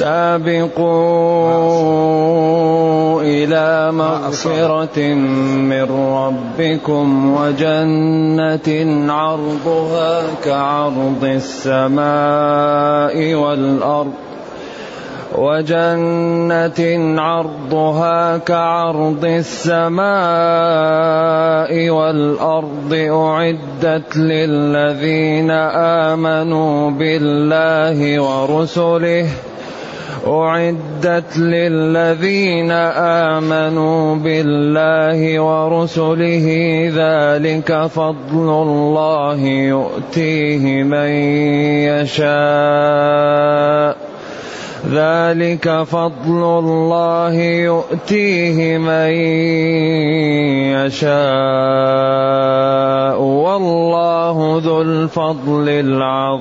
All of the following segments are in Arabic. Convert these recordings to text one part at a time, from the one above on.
سابقوا إلى مغفرة من ربكم وجنة عرضها كعرض السماء والأرض وجنة عرضها كعرض السماء والأرض أعدت للذين آمنوا بالله ورسله أعدت للذين آمنوا بالله ورسله ذلك فضل الله يؤتيه من يشاء. ذلك فضل الله يؤتيه من يشاء. والله ذو الفضل العظيم.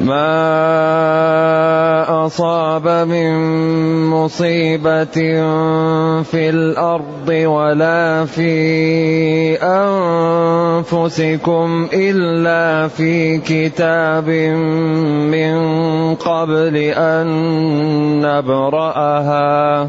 ما اصاب من مصيبه في الأرض ولا في انفسكم الا في كتاب من قبل ان نبراها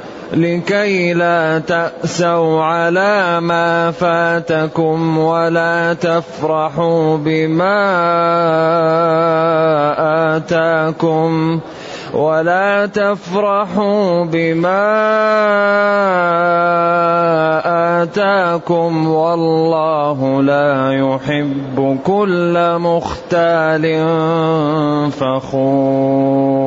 لكي لا تأسوا على ما فاتكم ولا تفرحوا بما آتاكم ولا تفرحوا بما آتاكم والله لا يحب كل مختال فخور.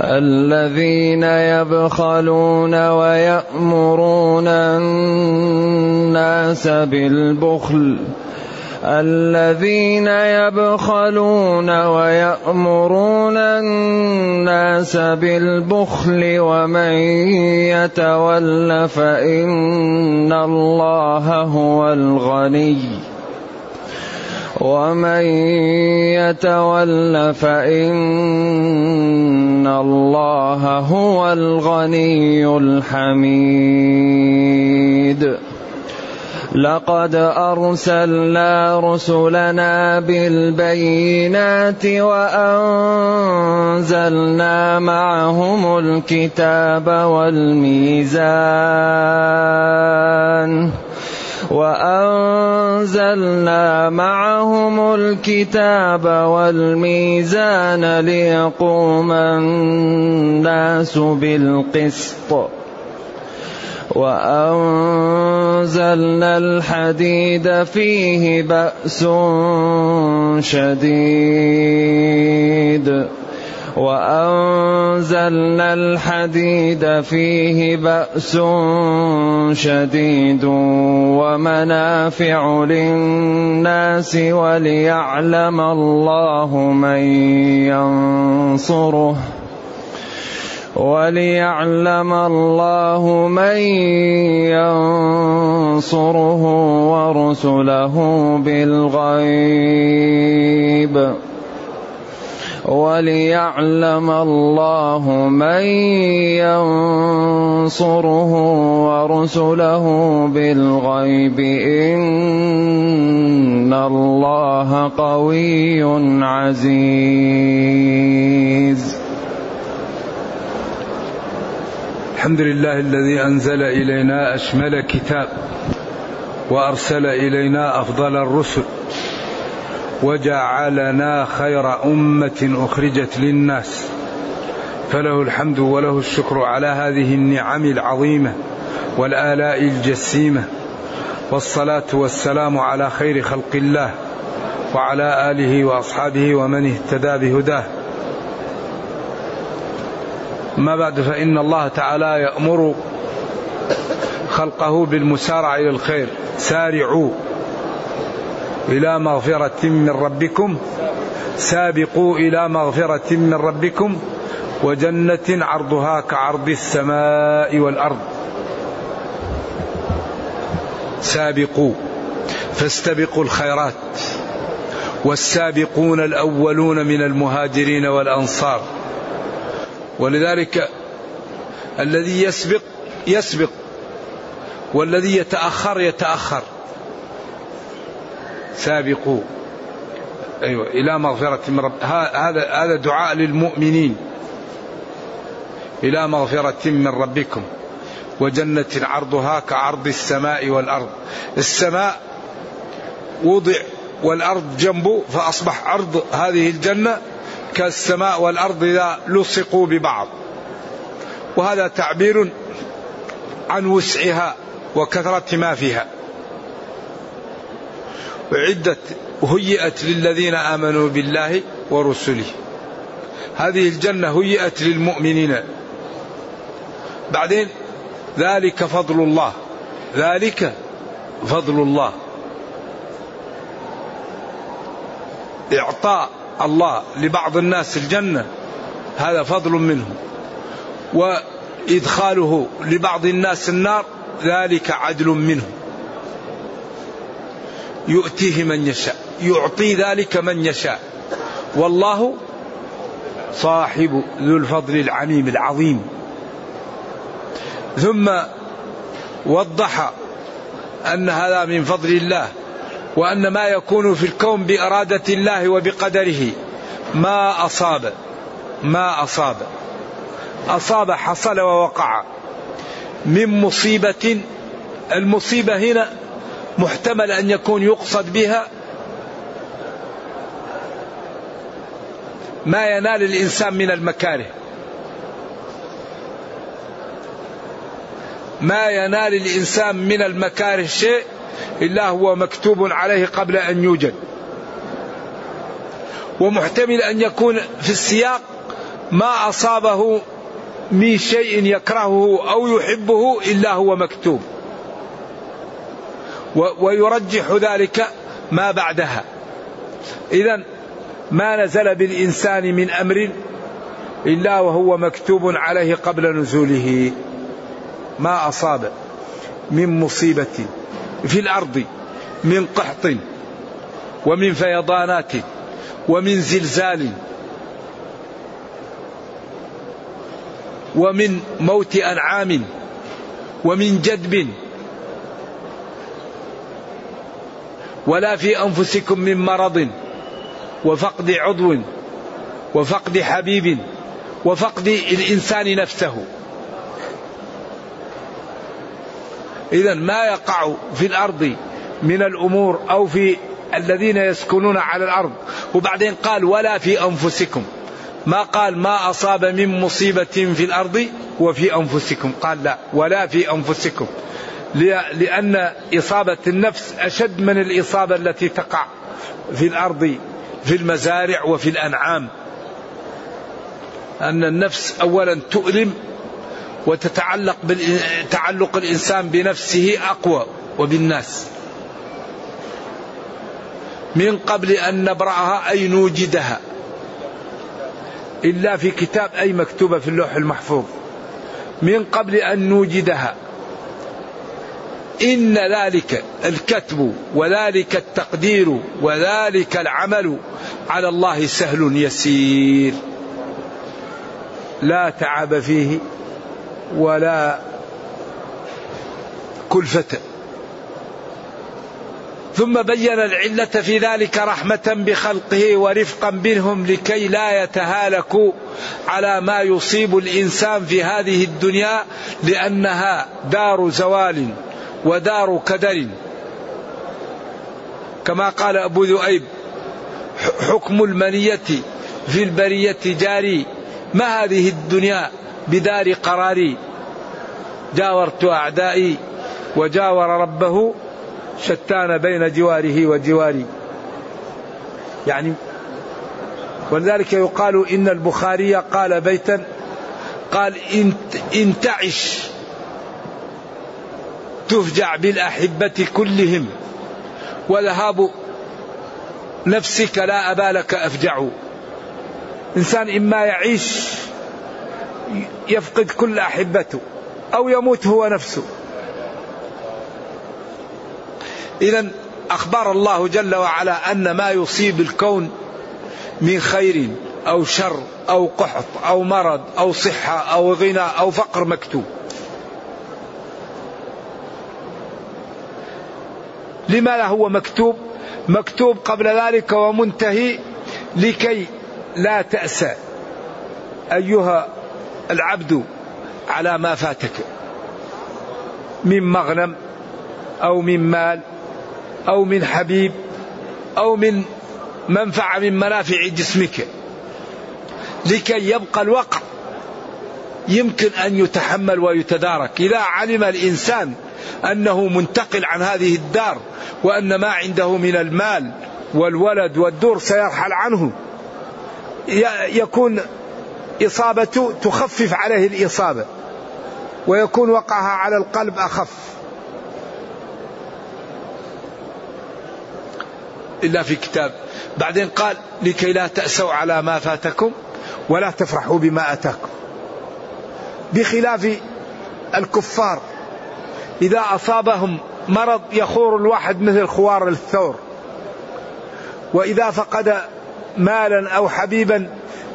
الذين يبخلون ويأمرون الناس بالبخل. الذين يبخلون ويأمرون الناس بالبخل. ومن يتول فإن الله هو الغني. ومن يتول فإن الله هو الغني الحميد. لقد أرسلنا رسلنا بالبينات وأنزلنا معهم الكتاب والميزان. وأنزلنا معهم الكتاب والميزان ليقوم الناس بالقسط. وأنزلنا الحديد فيه بأس شديد. وأنزلنا الحديد فيه بأس شديد ومنافع للناس وليعلم الله من ينصره وليعلم الله من ينصره ورسله بالغيب وليعلم الله من ينصره ورسله بالغيب إن الله قوي عزيز. الحمد لله الذي أنزل إلينا أشمل كتاب وأرسل إلينا أفضل الرسل. وجعلنا خير أمة أخرجت للناس. فله الحمد وله الشكر على هذه النعم العظيمة والآلاء الجسيمة والصلاة والسلام على خير خلق الله وعلى آله وأصحابه ومن اهتدى بهداه. ما بعد فإن الله تعالى يأمر خلقه بالمسارعه إلى الخير. سارعوا. إلى مغفرة من ربكم. سابقوا إلى مغفرة من ربكم. وجنة عرضها كعرض السماء والأرض. سابقوا. فاستبقوا الخيرات. والسابقون الأولون من المهاجرين والأنصار. ولذلك الذي يسبق يسبق. والذي يتأخر يتأخر. سابقوا. أيوه إلى مغفرة من رب هذا هذا دعاء للمؤمنين. إلى مغفرة من ربكم. وجنة عرضها كعرض السماء والأرض. السماء وضع والأرض جنبه فأصبح عرض هذه الجنة كالسماء والأرض إذا لصقوا ببعض. وهذا تعبير عن وسعها وكثرة ما فيها. أعدت هيئت للذين آمنوا بالله ورسله. هذه الجنة هيئت للمؤمنين. بعدين ذلك فضل الله. ذلك فضل الله. إعطاء الله لبعض الناس الجنة هذا فضل منه. وإدخاله لبعض الناس النار ذلك عدل منه. يؤتيه من يشاء يعطي ذلك من يشاء. والله صاحب ذو الفضل العميم العظيم. ثم وضح أن هذا من فضل الله وأن ما يكون في الكون بإرادة الله وبقدره. ما أصاب ما أصاب. أصاب حصل ووقع. من مصيبة المصيبة هنا محتمل أن يكون يقصد بها ما ينال الإنسان من المكاره. ما ينال الإنسان من المكاره شيء إلا هو مكتوب عليه قبل أن يوجد. ومحتمل أن يكون في السياق ما أصابه من شيء يكرهه أو يحبه إلا هو مكتوب. ويرجح ذلك ما بعدها. إذا ما نزل بالإنسان من أمر إلا وهو مكتوب عليه قبل نزوله. ما أصاب من مصيبة في الأرض من قحط ومن فيضانات ومن زلزال ومن موت أنعام ومن جدب ولا في أنفسكم من مرض وفقد عضو وفقد حبيب وفقد الإنسان نفسه. إذا ما يقع في الأرض من الأمور أو في الذين يسكنون على الأرض. وبعدين قال ولا في أنفسكم. ما قال ما أصاب من مصيبة في الأرض وفي أنفسكم. قال لا. ولا في أنفسكم. لأن إصابة النفس أشد من الإصابة التي تقع في الأرض في المزارع وفي الأنعام. أن النفس أولا تؤلم وتتعلق تعلق الإنسان بنفسه أقوى وبالناس. من قبل أن نبرأها أي نوجدها. إلا في كتاب أي مكتوبة في اللوح المحفوظ. من قبل أن نوجدها. إن ذلك الكتب وذلك التقدير وذلك العمل على الله سهل يسير. لا تعب فيه ولا كلفة. ثم بين العلة في ذلك رحمة بخلقه ورفقا بهم لكي لا يتهالكوا على ما يصيب الإنسان في هذه الدنيا لأنها دار زوال. ودار كدر. كما قال أبو ذؤيب حكم المنية في البرية جاري. ما هذه الدنيا بدار قراري جاورت أعدائي وجاور ربه شتان بين جواره وجواري. يعني ولذلك يقال إن البخاري قال بيتا قال إن تعش. تفجع بالأحبة كلهم. وذهاب نفسك لا أبا لك أفجع. إنسان إما يعيش يفقد كل أحبته أو يموت هو نفسه. إذا أخبر الله جل وعلا أن ما يصيب الكون من خير أو شر أو قحط أو مرض أو صحة أو غنى أو فقر مكتوب. لما هو مكتوب؟ مكتوب قبل ذلك ومنتهي لكي لا تأسى أيها العبد على ما فاتك. من مغنم أو من مال أو من حبيب أو من منفعة من منافع جسمك. لكي يبقى الوقع يمكن أن يتحمل ويتدارك. إذا علم الإنسان أنه منتقل عن هذه الدار وأن ما عنده من المال والولد والدور سيرحل عنه. يكون إصابته تخفف عليه الإصابة ويكون وقعها على القلب أخف. إلا في كتاب. بعدين قال لكي لا تأسوا على ما فاتكم ولا تفرحوا بما أتاكم. بخلاف الكفار إذا أصابهم مرض يخور الواحد مثل خوار الثور. وإذا فقد مالا أو حبيبا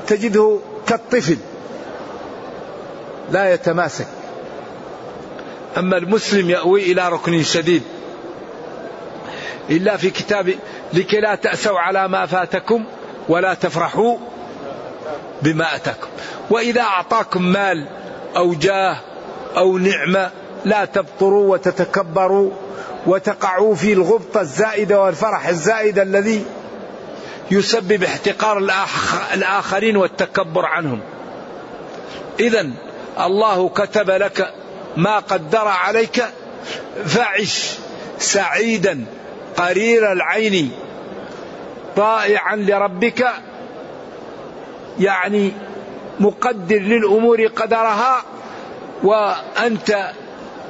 تجده كالطفل. لا يتماسك. أما المسلم يأوي إلى ركن شديد. إلا في كتاب لكي لا تأسوا على ما فاتكم ولا تفرحوا بما أتاكم. وإذا أعطاكم مال أو جاه أو نعمة لا تبطروا وتتكبروا وتقعوا في الغبطة الزائدة والفرح الزائد الذي يسبب احتقار الآخرين والتكبر عنهم. إذا الله كتب لك ما قدر عليك فعش سعيدا قرير العين طائعا لربك يعني مقدر للأمور قدرها وأنت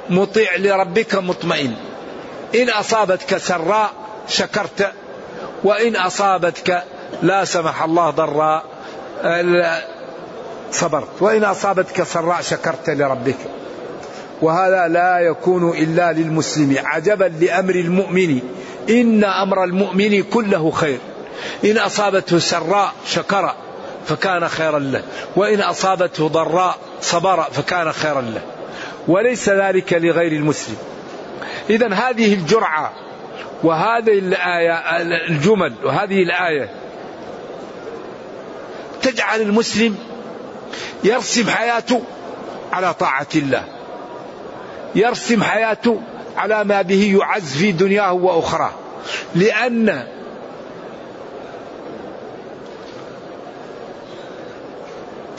مطيع لربك مطمئن. إن أصابتك سراء شكرت وإن أصابتك لا سمح الله ضراء صبرت. وإن أصابتك سراء شكرت لربك. وهذا لا يكون إلا للمسلم. عجبا لأمر المؤمن. إن أمر المؤمن كله خير. إن أصابته سراء شكر فكان خيرا له. وإن أصابته ضراء صبر فكان خيرا له. وليس ذلك لغير المسلم. اذا هذه الجرعة وهذه الآية الجمل وهذه الآية تجعل المسلم يرسم حياته على طاعة الله. يرسم حياته على ما به يعز في دنياه وأخراه. لأن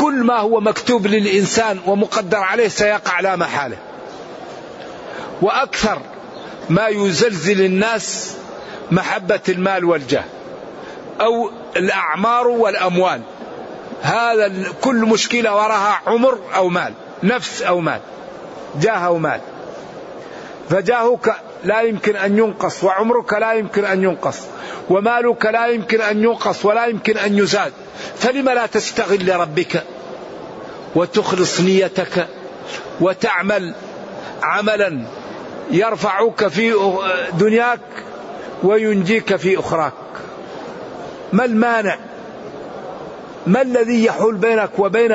كل ما هو مكتوب للإنسان ومقدر عليه سيقع لا محالة. وأكثر ما يزلزل الناس محبة المال والجاه أو الأعمار والأموال. هذا كل مشكلة وراها عمر أو مال نفس أو مال جاه أو مال. فجاهك لا يمكن أن ينقص وعمرك لا يمكن أن ينقص ومالك لا يمكن أن ينقص ولا يمكن أن يزاد. فلم لا تستغل لربك؟ وتخلص نيتك؟ وتعمل عملا يرفعك في دنياك وينجيك في أخراك. ما المانع؟ ما الذي يحول بينك وبين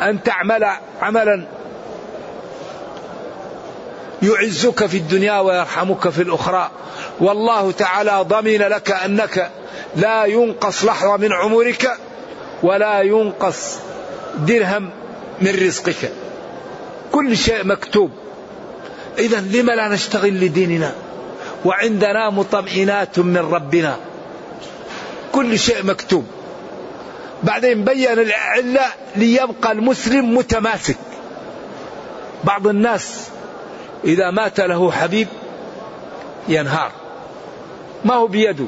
أن تعمل عملا؟ يعزك في الدنيا ويرحمك في الأخرى. والله تعالى ضمن لك أنك لا ينقص لحظة من عمرك ولا ينقص درهم من رزقك. كل شيء مكتوب. إذا لم لا نشتغل لديننا؟ وعندنا مطمئنات من ربنا. كل شيء مكتوب. بعدين بين العلة ليبقى المسلم متماسك. بعض الناس إذا مات له حبيب ينهار. ما هو بيده؟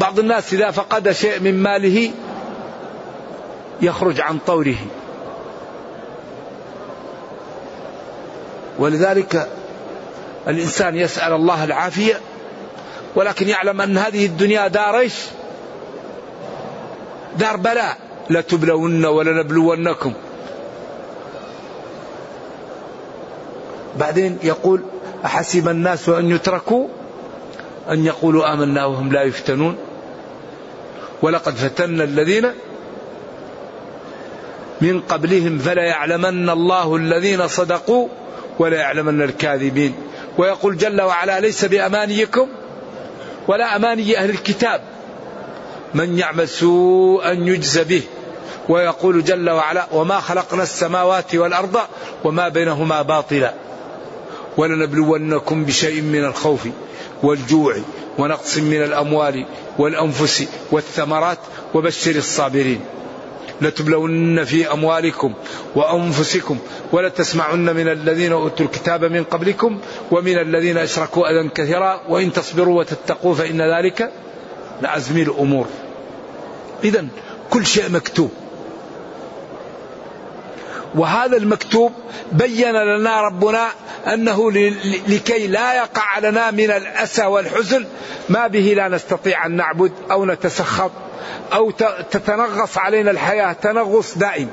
بعض الناس إذا فقد شيء من ماله يخرج عن طوره. ولذلك الإنسان يسأل الله العافية ولكن يعلم أن هذه الدنيا دار إيش؟ دار بلاء. لتبلون ولنبلونكم. بعدين يقول أحسب الناس أن يتركوا؟ أن يقولوا آمنا وهم لا يفتنون. ولقد فتنا الذين من قبلهم فلا يعلمن الله الذين صدقوا ولا يعلمن الكاذبين. ويقول جل وعلا ليس بأمانيكم ولا أماني أهل الكتاب. من يعمل سوءا يجزى به. ويقول جل وعلا وما خلقنا السماوات والأرض وما بينهما باطلا. ولنبلونكم بشيء من الخوف والجوع ونقص من الأموال والأنفس والثمرات وبشر الصابرين. لتبلون في أموالكم وأنفسكم ولتسمعن من الذين أوتوا الكتاب من قبلكم ومن الذين أشركوا أذى كثيرا وإن تصبروا وتتقوا فإن ذلك لعزم الأمور. إذا كل شيء مكتوب. وهذا المكتوب بين لنا ربنا أنه لكي لا يقع لنا من الأسى والحزن ما به لا نستطيع أن نعبد أو نتسخط أو تتنغص علينا الحياة تنغص دائم.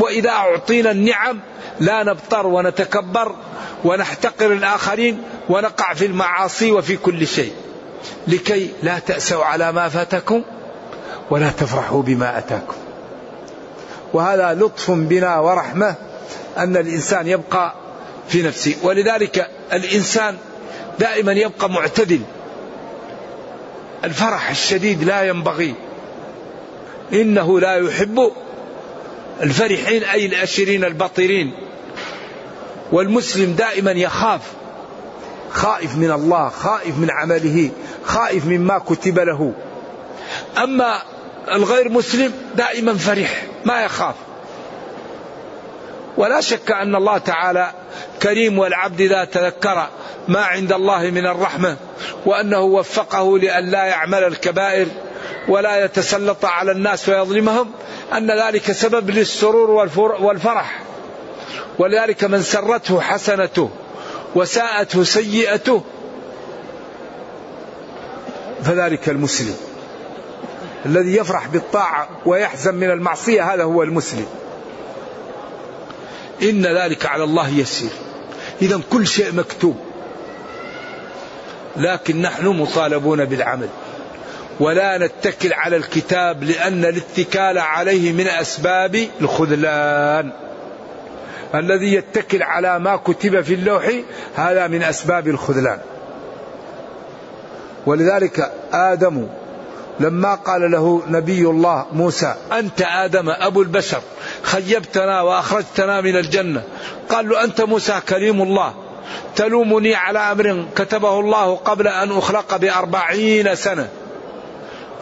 وإذا أعطينا النعم لا نبطر ونتكبر ونحتقر الآخرين ونقع في المعاصي وفي كل شيء. لكي لا تأسوا على ما فاتكم ولا تفرحوا بما أتاكم. وهذا لطف بنا ورحمة أن الإنسان يبقى في نفسه ولذلك الإنسان دائما يبقى معتدل. الفرح الشديد لا ينبغي. إنه لا يحب الفرحين أي الاشرين البطرين والمسلم دائما يخاف. خائف من الله خائف من عمله خائف مما كتب له. أما الغير مسلم دائما فرح ما يخاف. ولا شك أن الله تعالى كريم والعبد إذا تذكر ما عند الله من الرحمة وأنه وفقه لأن لا يعمل الكبائر ولا يتسلط على الناس ويظلمهم أن ذلك سبب للسرور والفرح. ولذلك من سرته حسنته وساءته سيئته فذلك المسلم. الذي يفرح بالطاعة ويحزن من المعصية هذا هو المسلم. إن ذلك على الله يسير. إذا كل شيء مكتوب. لكن نحن مطالبون بالعمل. ولا نتكل على الكتاب لأن الاتكال عليه من أسباب الخذلان. الذي يتكل على ما كتب في اللوح هذا من أسباب الخذلان. ولذلك آدم لما قال له نبي الله موسى أنت آدم أبو البشر خيبتنا وأخرجتنا من الجنة. قال له أنت موسى كليم الله. تلومني على أمر كتبه الله قبل أن أخلق بأربعين سنة.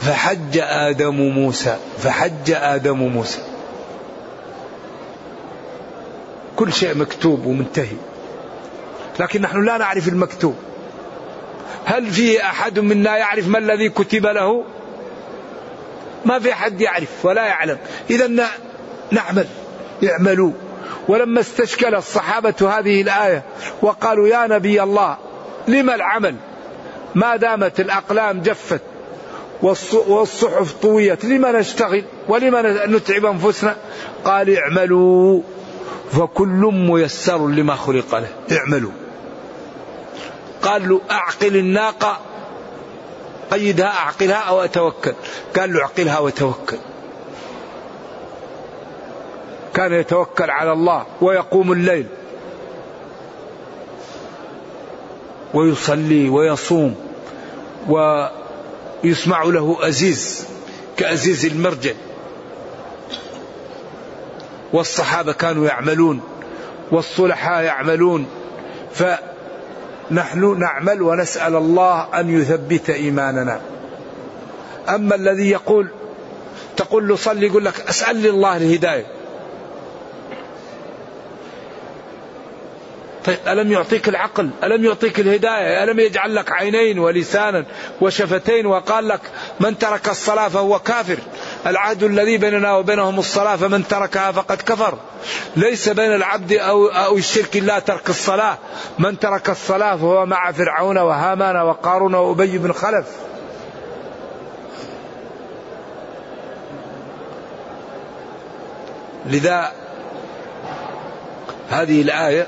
فحج آدم موسى فحج آدم موسى. كل شيء مكتوب ومنتهي. لكن نحن لا نعرف المكتوب. هل في أحد منا يعرف ما الذي كتب له؟ ما في حد يعرف ولا يعلم. إذا نعمل. اعملوا. ولما استشكل الصحابة هذه الآية وقالوا يا نبي الله لما العمل؟ ما دامت الأقلام جفت والصحف طويت لما نشتغل ولما نتعب أنفسنا؟ قال اعملوا. فكل ميسر لما خلق له. اعملوا. قال له أعقل الناقة قيدها أعقلها أو أتوكل. قال له أعقلها وتوكل كان يتوكل على الله ويقوم الليل ويصلي ويصوم ويسمع له أزيز كأزيز المرجل والصحابة كانوا يعملون والصلحاء يعملون. فنحن نعمل ونسأل الله أن يثبت إيماننا. أما الذي يقول تقول له صلي يقول لك أسأل الله الهداية. طيب ألم يعطيك العقل؟ ألم يعطيك الهداية؟ ألم يجعل لك عينين ولسانا وشفتين وقال لك من ترك الصلاة فهو كافر؟ العهد الذي بيننا وبينهم الصلاة فمن تركها فقد كفر. ليس بين العبد أو, أو الشرك إلا ترك الصلاة. من ترك الصلاة فهو مع فرعون وهامان وقارون وأبي بن خلف. لذا هذه الآية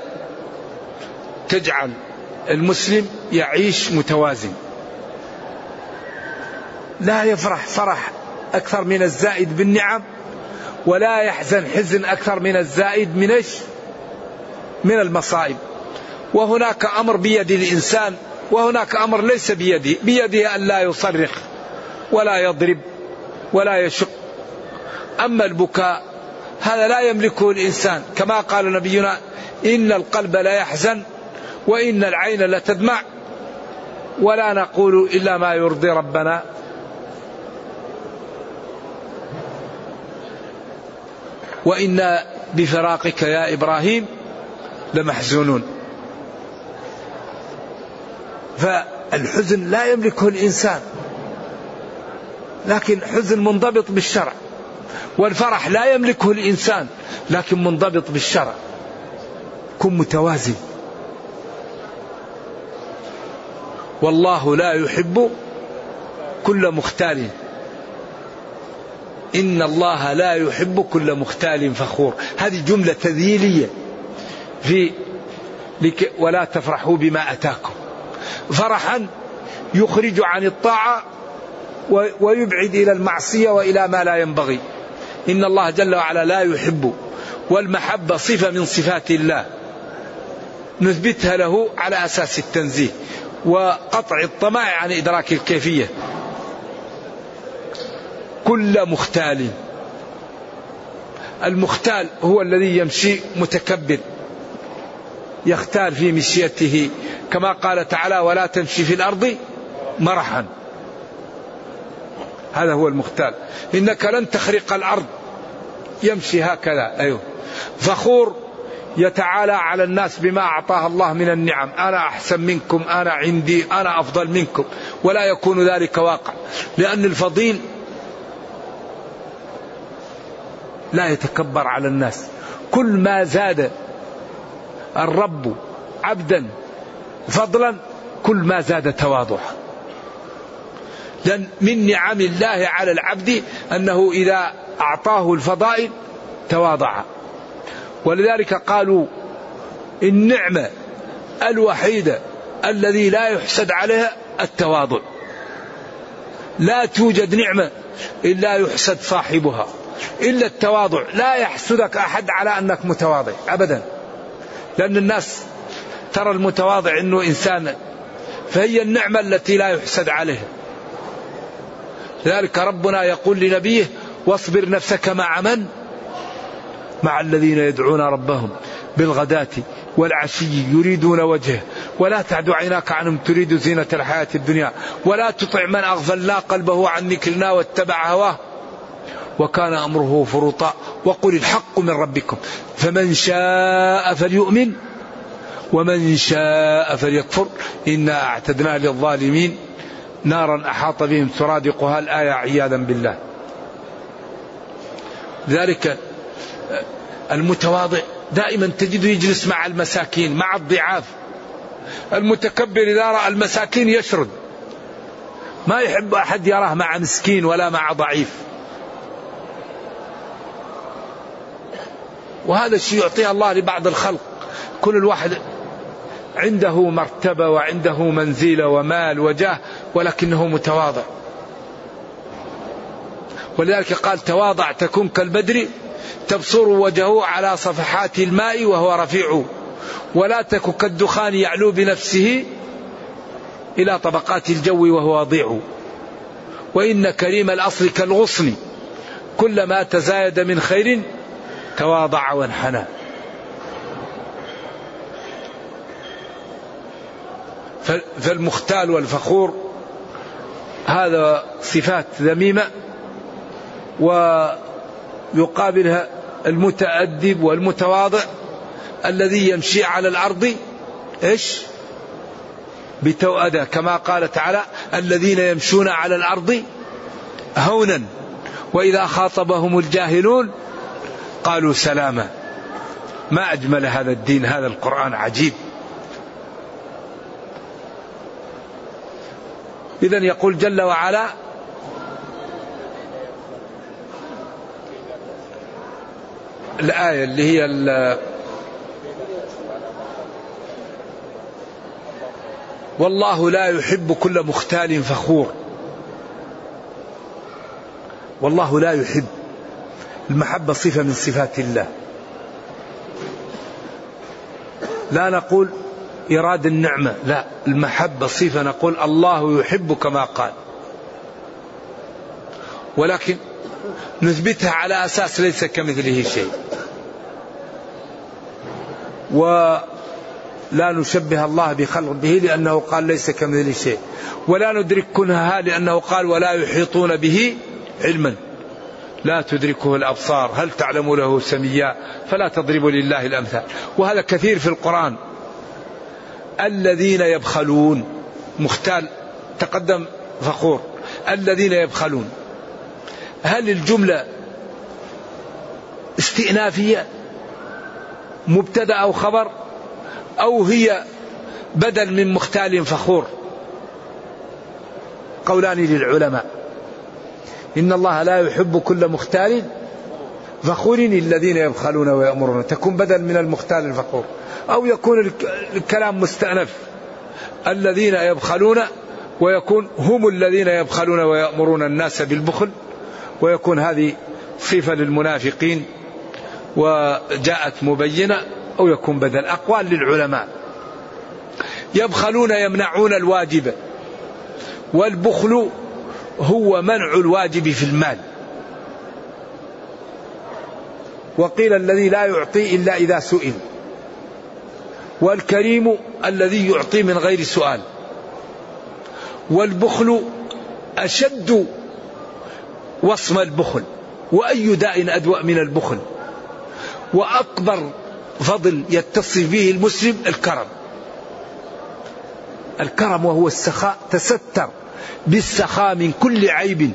تجعل المسلم يعيش متوازن. لا يفرح فرح أكثر من الزائد بالنعم ولا يحزن حزن أكثر من الزائد من من المصائب. وهناك أمر بيد الإنسان وهناك أمر ليس بيده بيده أن لا يصرخ ولا يضرب ولا يشق. أما البكاء هذا لا يملكه الإنسان. كما قال نبينا إن القلب لا يحزن وإن العين لتدمع. ولا نقول إلا ما يرضي ربنا. وإنا بفراقك يا إبراهيم لمحزونون. فالحزن لا يملكه الإنسان لكن حزن منضبط بالشرع. والفرح لا يملكه الإنسان لكن منضبط بالشرع. كن متوازن. والله لا يحب كل مختال. إن الله لا يحب كل مختال فخور. هذه جملة تذييلية في ولا تفرحوا بما أتاكم. فرحا يخرج عن الطاعة ويبعد إلى المعصية وإلى ما لا ينبغي. إن الله جل وعلا لا يحب والمحبة صفة من صفات الله. نثبتها له على أساس التنزيه وقطع الطمع عن إدراك الكيفية. كل مختال. المختال هو الذي يمشي متكبر يختال في مشيته. كما قال تعالى ولا تمشي في الأرض مرحا. هذا هو المختال. إنك لن تخرق الأرض. يمشي هكذا. أيوه. فخور يتعالى على الناس بما أعطاه الله من النعم. أنا أحسن منكم أنا عندي أنا أفضل منكم. ولا يكون ذلك واقع لأن الفضيل لا يتكبر على الناس. كل ما زاد الرب عبدا فضلا كل ما زاد تواضعا. لأن من نعم الله على العبد أنه إذا أعطاه الفضائل تواضع. ولذلك قالوا النعمة الوحيدة الذي لا يحسد عليها التواضع. لا توجد نعمة إلا يحسد صاحبها. إلا التواضع. لا يحسدك أحد على أنك متواضع أبدا. لأن الناس ترى المتواضع أنه إنسان فهي النعمة التي لا يحسد عليها لذلك ربنا يقول لنبيه واصبر نفسك مع من؟ مع الذين يدعون ربهم بالغداة والعشي يريدون وجهه. ولا تعد عيناك عنهم تريد زينة الحياة الدنيا. ولا تطع من أغفلنا قلبه عن ذكرنا واتبع هواه. وكان أمره فرطا وقل الحق من ربكم. فمن شاء فليؤمن ومن شاء فليكفر. إنا أعتدنا للظالمين نارا أحاط بهم سرادقها الآية عياذا بالله. ذلك المتواضع. دائما تجده يجلس مع المساكين مع الضعاف. المتكبر إذا رأى المساكين يشرد. ما يحب أحد يراه مع مسكين ولا مع ضعيف. وهذا الشيء يعطيه الله لبعض الخلق. كل الواحد عنده مرتبة وعنده منزلة ومال وجاه ولكنه متواضع. ولذلك قال تواضع تكون كالبدر تبصر وجهه على صفحات الماء وهو رفيع. ولا تك كالدخان يعلو بنفسه إلى طبقات الجو وهو وضيع وإن كريم الأصل كالغصن كلما تزايد من خير تواضع وانحنى. فالمختال والفخور هذا صفات ذميمة ويقابلها المتأدب والمتواضع الذي يمشي على الأرض إيش؟ بتوأدة كما قال تعالى الذين يمشون على الأرض هونا وإذا خاطبهم الجاهلون قالوا سلاما ما أجمل هذا الدين هذا القرآن عجيب. إذا يقول جل وعلا الآية اللي هي والله لا يحب كل مختال فخور. والله لا يحب. المحبة صفة من صفات الله. لا نقول إراد النعمة لا المحبة صفة نقول الله يحب كما قال. ولكن نثبتها على أساس ليس كمثله شيء. ولا نشبه الله بخلق به لأنه قال ليس كمثله شيء. ولا ندرك كنهها لأنه قال ولا يحيطون به علما. لا تدركه الأبصار هل تعلم له سميا؟ فلا تضربوا لله الأمثال. وهذا كثير في القرآن. الذين يبخلون مختال تقدم فخور. الذين يبخلون. هل الجملة استئنافية مبتدأ أو خبر أو هي بدل من مختال فخور؟ قولان للعلماء. إن الله لا يحب كل مختال فخور الذين يبخلون ويأمرون. تكون بدل من المختال الفخور. أو يكون الكلام مستأنف. الذين يبخلون ويكون هم الذين يبخلون ويأمرون الناس بالبخل. ويكون هذه صفة للمنافقين. وجاءت مبينة. أو يكون بدل أقوال للعلماء. يبخلون يمنعون الواجب. والبخل هو منع الواجب في المال. وقيل الذي لا يعطي إلا إذا سئل. والكريم الذي يعطي من غير سؤال. والبخل أشد وصم البخل. وأي داء أدوأ من البخل. وأكبر فضل يتصف به المسلم الكرم. الكرم وهو السخاء تستر. بالسخاء من كل عيب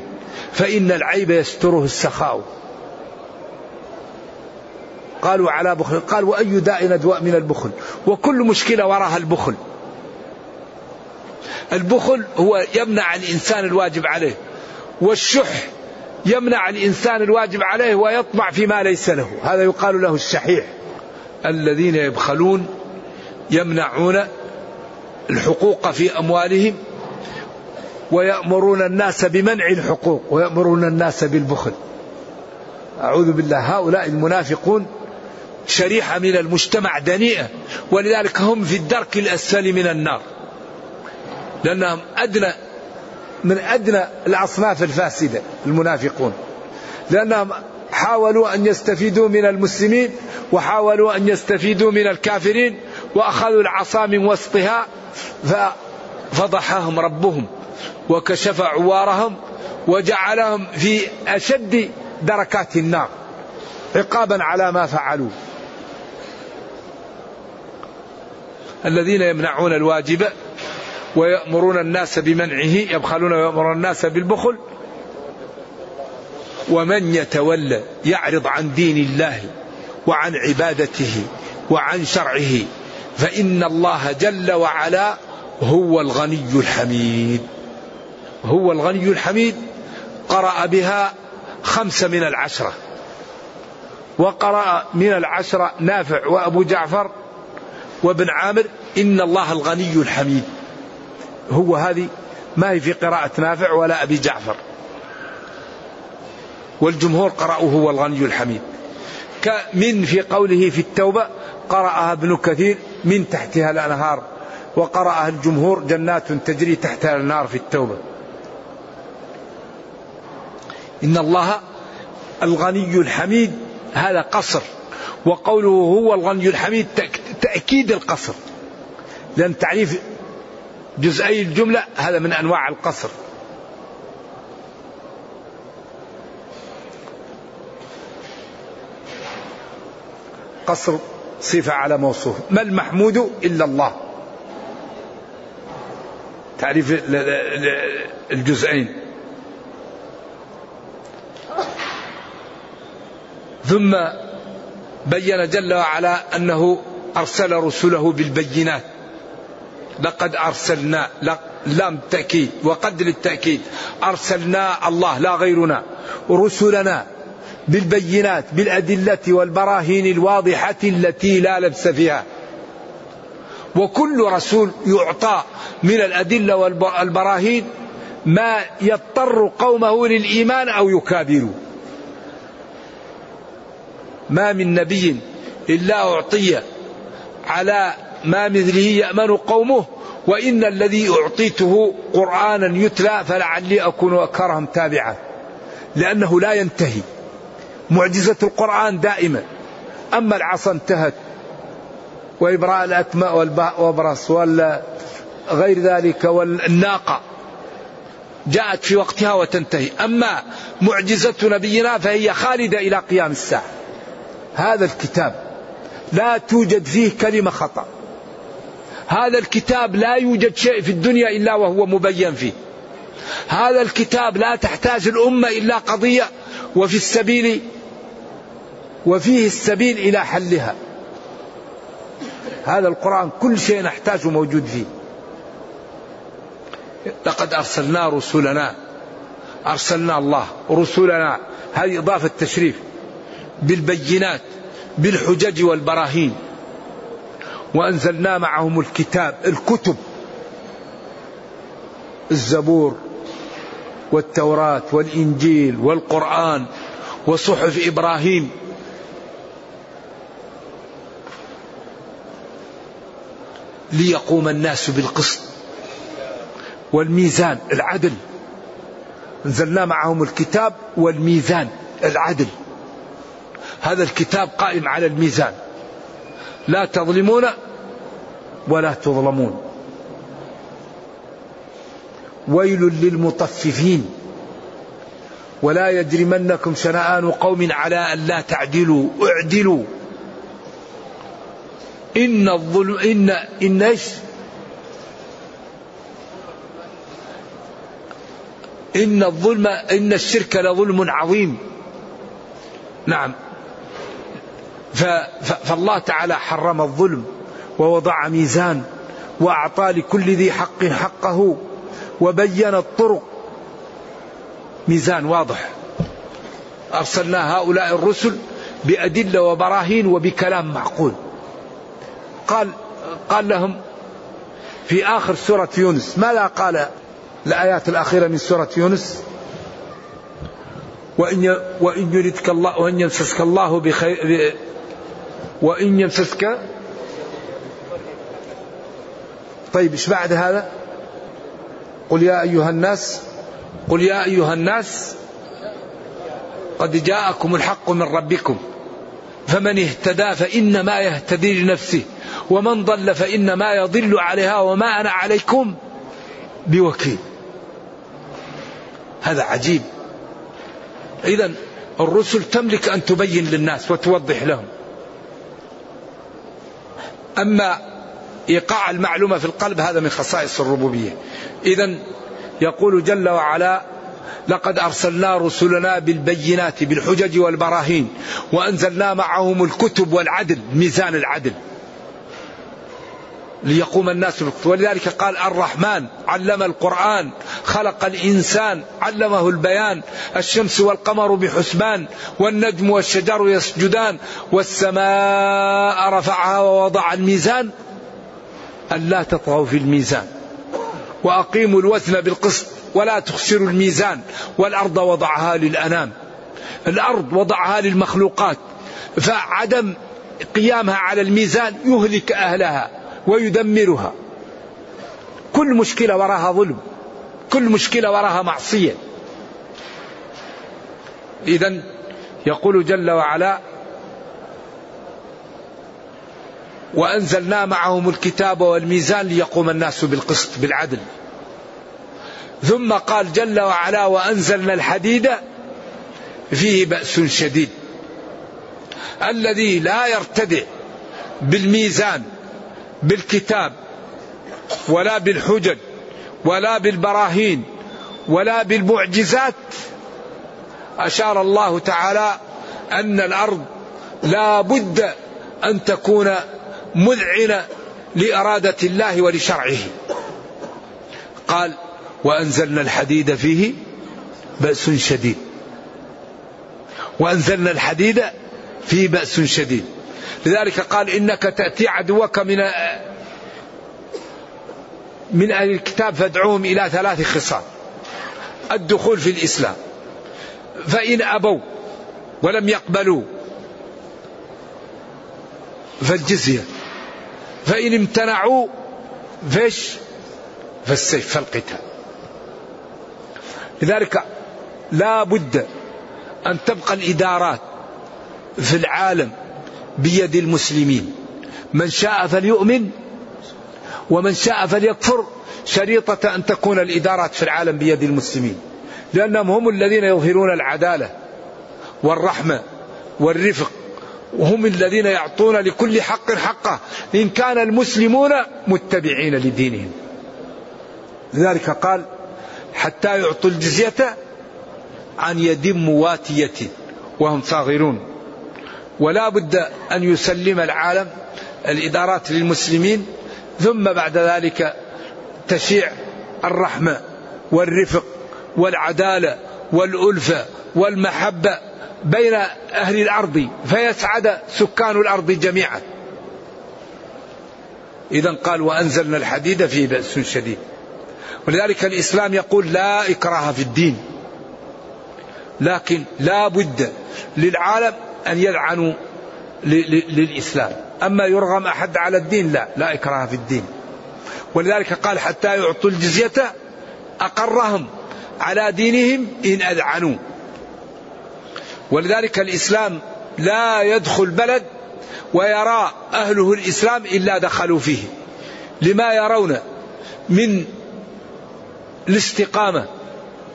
فإن العيب يستره السخاء. قالوا على بخل قال وأي داء أدواء من البخل؟ وكل مشكلة وراها البخل. البخل هو يمنع الإنسان الواجب عليه والشح يمنع الإنسان الواجب عليه ويطمع فيما ليس له. هذا يقال له الشحيح. الذين يبخلون يمنعون الحقوق في أموالهم ويأمرون الناس بمنع الحقوق ويأمرون الناس بالبخل. أعوذ بالله. هؤلاء المنافقون شريحة من المجتمع دنيئة ولذلك هم في الدرك الأسفل من النار. لأنهم أدنى من أدنى الأصناف الفاسدة المنافقون. لأنهم حاولوا أن يستفيدوا من المسلمين وحاولوا أن يستفيدوا من الكافرين وأخذوا العصا من وسطها ففضحهم ربهم. وكشف عوارهم وجعلهم في أشد دركات النار عقابا على ما فعلوا الذين يمنعون الواجب ويأمرون الناس بمنعه يبخلون ويأمرون الناس بالبخل. ومن يتولى يعرض عن دين الله وعن عبادته وعن شرعه فإن الله جل وعلا هو الغني الحميد. هو الغني الحميد قرأ بها خمسة من العشرة. وقرأ من العشرة نافع وأبو جعفر وابن عامر إن الله الغني الحميد. هو هذه ما هي في قراءة نافع ولا أبي جعفر. والجمهور قرأوا هو الغني الحميد. من في قوله في التوبة قرأها ابن كثير من تحتها الأنهار وقرأها الجمهور جنات تجري تحتها النار في التوبة. إن الله الغني الحميد هذا قصر. وقوله هو الغني الحميد تأكيد القصر. لأن تعريف جزئي الجملة هذا من أنواع القصر. قصر صفة على موصوف. ما المحمود إلا الله. تعريف الجزئين. ثم بين جل وعلا أنه أرسل رسله بالبينات. لقد أرسلنا لام تأكيد وقد للتأكيد. أرسلنا الله لا غيرنا. رسلنا بالبينات بالأدلة والبراهين الواضحة التي لا لبس فيها. وكل رسول يعطى من الأدلة والبراهين ما يضطر قومه للإيمان أو يكابروا ما من نبي إلا أعطي على ما مثله يأمن قومه وإن الذي أعطيته قرآنا يتلى فلعلي أكون أكرهم تابعا. لأنه لا ينتهي. معجزة القرآن دائما أما العصا انتهت وإبراء الأكماء والبرص وغير ذلك والناقة جاءت في وقتها وتنتهي. أما معجزة نبينا فهي خالدة إلى قيام الساعة. هذا الكتاب لا توجد فيه كلمة خطأ. هذا الكتاب لا يوجد شيء في الدنيا إلا وهو مبين فيه. هذا الكتاب لا تحتاج الأمة إلا قضية وفي السبيل وفيه السبيل إلى حلها. هذا القرآن كل شيء نحتاجه موجود فيه. لقد أرسلنا رسلنا أرسلنا الله رسلنا هذه إضافة تشريف. بالبينات بالحجج والبراهين. وأنزلنا معهم الكتاب الكتب الزبور والتوراة والإنجيل والقرآن وصحف إبراهيم. ليقوم الناس بالقسط والميزان العدل. أنزلنا معهم الكتاب والميزان العدل. هذا الكتاب قائم على الميزان. لا تظلمون ولا تظلمون. ويل للمطففين. ولا يجرمنكم شنآن قوم على أن لا تعدلوا. اعدلوا. إن الظلم إن إن إيش؟ إن الظلم إن الشرك لظلم عظيم. نعم. فالله تعالى حرم الظلم ووضع ميزان وأعطى لكل ذي حق حقه وبين الطرق. ميزان واضح. أرسلنا هؤلاء الرسل بأدلة وبراهين وبكلام معقول. قال قال لهم في آخر سورة يونس ماذا قال الآيات الأخيرة من سورة يونس؟ وإن وإن يردك الله وإن يمسسك الله بخير وإن يمسسك طيب إيش بعد هذا؟ قل يا أيها الناس قل يا أيها الناس قد جاءكم الحق من ربكم. فمن اهتدى فإنما يهتدي لنفسه ومن ضل فإنما يضل عليها وما أنا عليكم بوكيل. هذا عجيب. إذا الرسل تملك أن تبين للناس وتوضح لهم. أما إيقاع المعلومة في القلب هذا من خصائص الربوبية. إذا يقول جل وعلا لقد أرسلنا رسلنا بالبينات بالحجج والبراهين وأنزلنا معهم الكتب والعدل ميزان العدل. ليقوم الناس ولذلك قال الرحمن علم القرآن خلق الإنسان علمه البيان. الشمس والقمر بحسبان والنجم والشجر يسجدان والسماء رفعها ووضع الميزان. ألا تطغوا في الميزان. وأقيموا الوزن بالقسط ولا تخسروا الميزان. والأرض وضعها للأنام. الأرض وضعها للمخلوقات. فعدم قيامها على الميزان يهلك أهلها. ويدمرها. كل مشكلة وراها ظلم. كل مشكلة وراها معصية. إذا يقول جل وعلا وأنزلنا معهم الكتاب والميزان ليقوم الناس بالقسط بالعدل. ثم قال جل وعلا وأنزلنا الحديد فيه بأس شديد. الذي لا يرتدع بالميزان بالكتاب ولا بالحجج ولا بالبراهين ولا بالمعجزات. أشار الله تعالى أن الأرض لا بد أن تكون مذعنة لإرادة الله ولشرعه. قال وأنزلنا الحديد فيه بأس شديد. وأنزلنا الحديد فيه بأس شديد. لذلك قال إنك تأتي عدوك من من أهل الكتاب فادعوهم إلى ثلاث خصال الدخول في الإسلام. فإن أبوا ولم يقبلوا فالجزية. فإن امتنعوا فيش فالسيف فالقتال. لذلك لا بد أن تبقى الإدارات في العالم بيد المسلمين. من شاء فليؤمن ومن شاء فليكفر. شريطة أن تكون الإدارات في العالم بيد المسلمين. لأنهم هم الذين يظهرون العدالة والرحمة والرفق. وهم الذين يعطون لكل حق حقه. إن كان المسلمون متبعين لدينهم. لذلك قال حتى يعطوا الجزية عن يد مواتية. وهم صاغرون. ولا بد أن يسلم العالم الإدارات للمسلمين ثم بعد ذلك تشيع الرحمة والرفق والعدالة والألفة والمحبة بين أهل الأرض فيسعد سكان الأرض جميعا. إذا قال وأنزلنا الحديد فيه بأس شديد. ولذلك الإسلام يقول لا إكراه في الدين. لكن لا بد للعالم أن يلعنوا للإسلام. أما يرغم أحد على الدين لا لا إكراه في الدين. ولذلك قال حتى يعطوا الجزية أقرهم على دينهم إن أذعنوا. ولذلك الإسلام لا يدخل بلد ويرى أهله الإسلام إلا دخلوا فيه. لما يرون من الاستقامة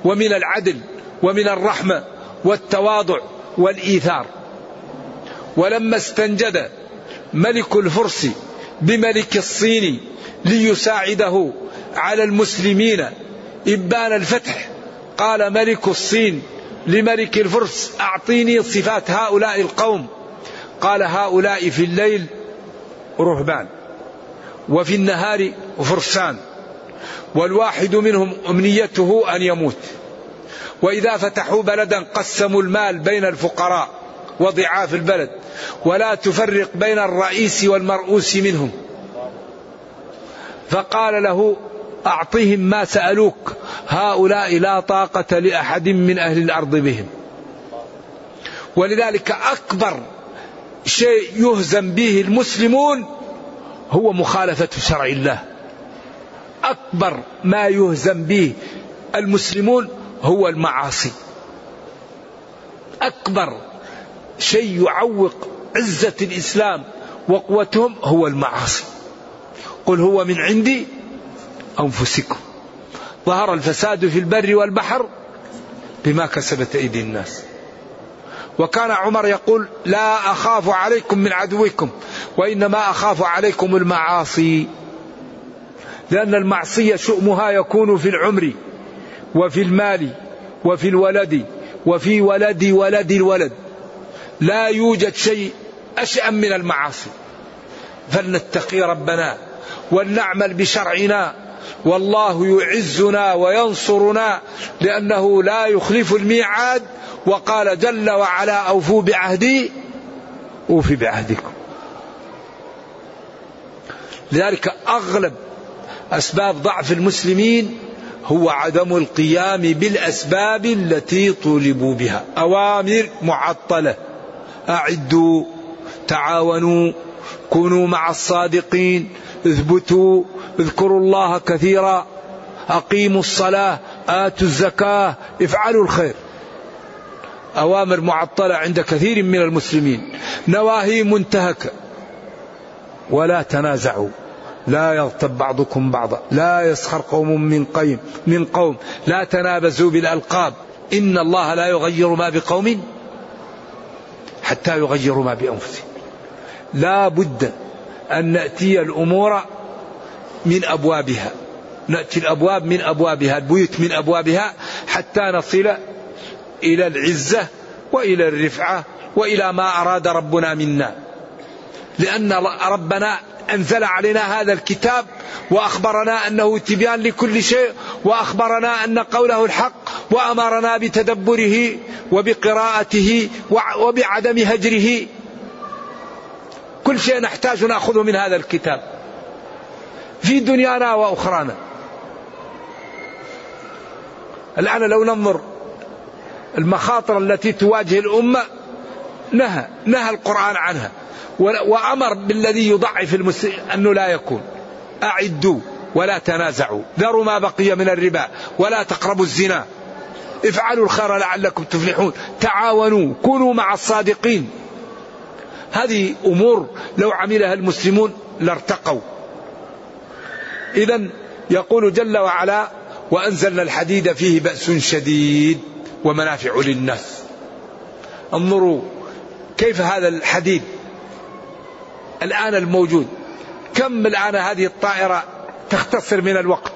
ومن العدل ومن الرحمة والتواضع والإيثار. ولما استنجد ملك الفرس بملك الصين ليساعده على المسلمين إبان الفتح قال ملك الصين لملك الفرس أعطيني صفات هؤلاء القوم. قال هؤلاء في الليل رهبان وفي النهار فرسان والواحد منهم أمنيته أن يموت. وإذا فتحوا بلدا قسموا المال بين الفقراء وضعاف البلد ولا تفرق بين الرئيس والمرؤوس منهم. فقال له أعطهم ما سألوك هؤلاء لا طاقة لأحد من أهل الأرض بهم. ولذلك أكبر شيء يهزم به المسلمون هو مخالفة شرع الله. أكبر ما يهزم به المسلمون هو المعاصي. أكبر شيء يعوق عزة الإسلام وقوتهم هو المعاصي. قل هو من عندي أنفسكم. ظهر الفساد في البر والبحر بما كسبت أيدي الناس. وكان عمر يقول لا أخاف عليكم من عدوكم وإنما أخاف عليكم المعاصي. لأن المعصية شؤمها يكون في العمر وفي المال وفي الولد وفي ولد ولد الولد. لا يوجد شيء أشأم من المعاصي. فلنتقي ربنا ولنعمل بشرعنا. والله يعزنا وينصرنا لأنه لا يخلف الميعاد. وقال جل وعلا أوفوا بعهدي أوفي بعهدكم. لذلك أغلب أسباب ضعف المسلمين هو عدم القيام بالأسباب التي طولبوا بها. أوامر معطلة. أعدوا تعاونوا كونوا مع الصادقين اثبتوا اذكروا الله كثيرا أقيموا الصلاة آتوا الزكاة افعلوا الخير. أوامر معطلة عند كثير من المسلمين. نواهي منتهكة ولا تنازعوا. لا يغتب بعضكم بعضا. لا يسخر قوم من قيم من قوم. لا تنابزوا بالألقاب. إن الله لا يغير ما بقوم حتى يغيروا ما بأنفسهم. لا بد أن نأتي الأمور من أبوابها. نأتي الأبواب من أبوابها البيوت من أبوابها حتى نصل إلى العزة وإلى الرفعة وإلى ما أراد ربنا منا. لأن ربنا أنزل علينا هذا الكتاب وأخبرنا أنه تبيان لكل شيء وأخبرنا أن قوله الحق وأمرنا بتدبره وبقراءته وبعدم هجره. كل شيء نحتاج نأخذه من هذا الكتاب. في دنيانا وأخرانا. الآن لو ننظر المخاطر التي تواجه الأمة نهى نهى القرآن عنها. وأمر بالذي يضعف المسلم أنه لا يكون. أعدوا ولا تنازعوا. ذروا ما بقي من الربا ولا تقربوا الزنا. افعلوا الخير لعلكم تفلحون. تعاونوا كونوا مع الصادقين. هذه أمور لو عملها المسلمون لارتقوا. اذا يقول جل وعلا وأنزلنا الحديد فيه بأس شديد ومنافع للناس. انظروا كيف هذا الحديد الآن الموجود. كم الآن هذه الطائرة تختصر من الوقت؟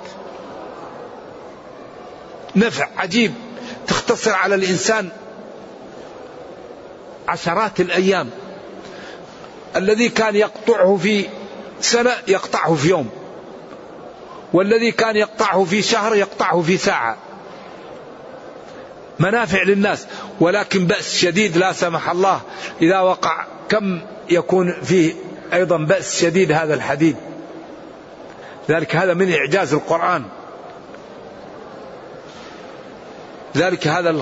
نفع عجيب. تختصر على الإنسان عشرات الأيام. الذي كان يقطعه في سنة يقطعه في يوم. والذي كان يقطعه في شهر يقطعه في ساعة. منافع للناس. ولكن بأس شديد لا سمح الله إذا وقع كم يكون فيه أيضا بأس شديد هذا الحديد. ذلك هذا من إعجاز القرآن. ذلك هذا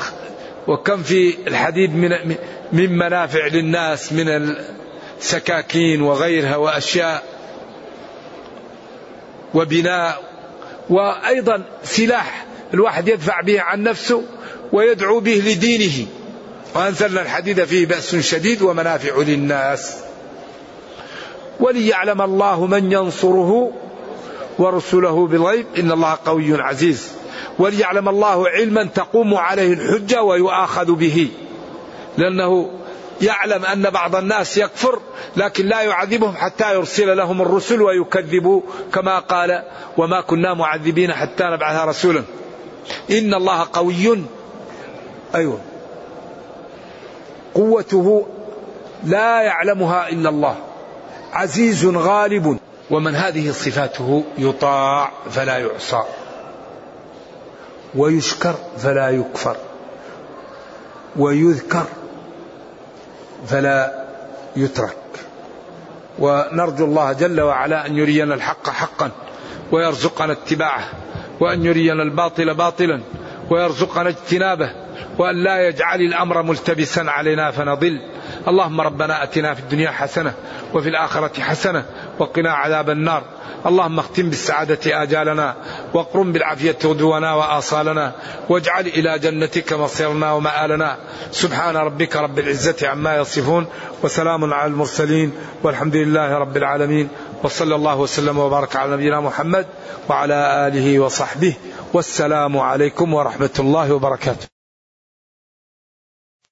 وكم في الحديد من من منافع للناس من سكاكين وغيرها وأشياء وبناء. وأيضا سلاح الواحد يدفع به عن نفسه ويدعو به لدينه. وأنزلنا الحديد فيه بأس شديد ومنافع للناس. وليعلم الله من ينصره ورسله بالغيب. إن الله قوي عزيز. وليعلم الله علما تقوم عليه الحجة ويؤاخذ به. لأنه يعلم أن بعض الناس يكفر لكن لا يعذبهم حتى يرسل لهم الرسل ويكذبوا كما قال وما كنا معذبين حتى نبعث رسولا إن الله قوي. أيوه. قوته لا يعلمها إلا الله. عزيز غالب. ومن هذه صفاته يطاع فلا يعصى. ويشكر فلا يكفر ويذكر فلا يترك. ونرجو الله جل وعلا أن يرينا الحق حقا ويرزقنا اتباعه وأن يرينا الباطل باطلا ويرزقنا اجتنابه وأن لا يجعل الأمر ملتبسا علينا فنضل. اللهم ربنا آتنا في الدنيا حسنة وفي الآخرة حسنة وقنا عذاب النار. اللهم اختم بالسعادة آجالنا واقرم بالعافية غدونا وآصالنا واجعل إلى جنتك مصيرنا ومآلنا. سبحان ربك رب العزة عما يصفون وسلام على المرسلين والحمد لله رب العالمين. وصلى الله وسلم وبارك على نبينا محمد وعلى آله وصحبه. والسلام عليكم ورحمة الله وبركاته.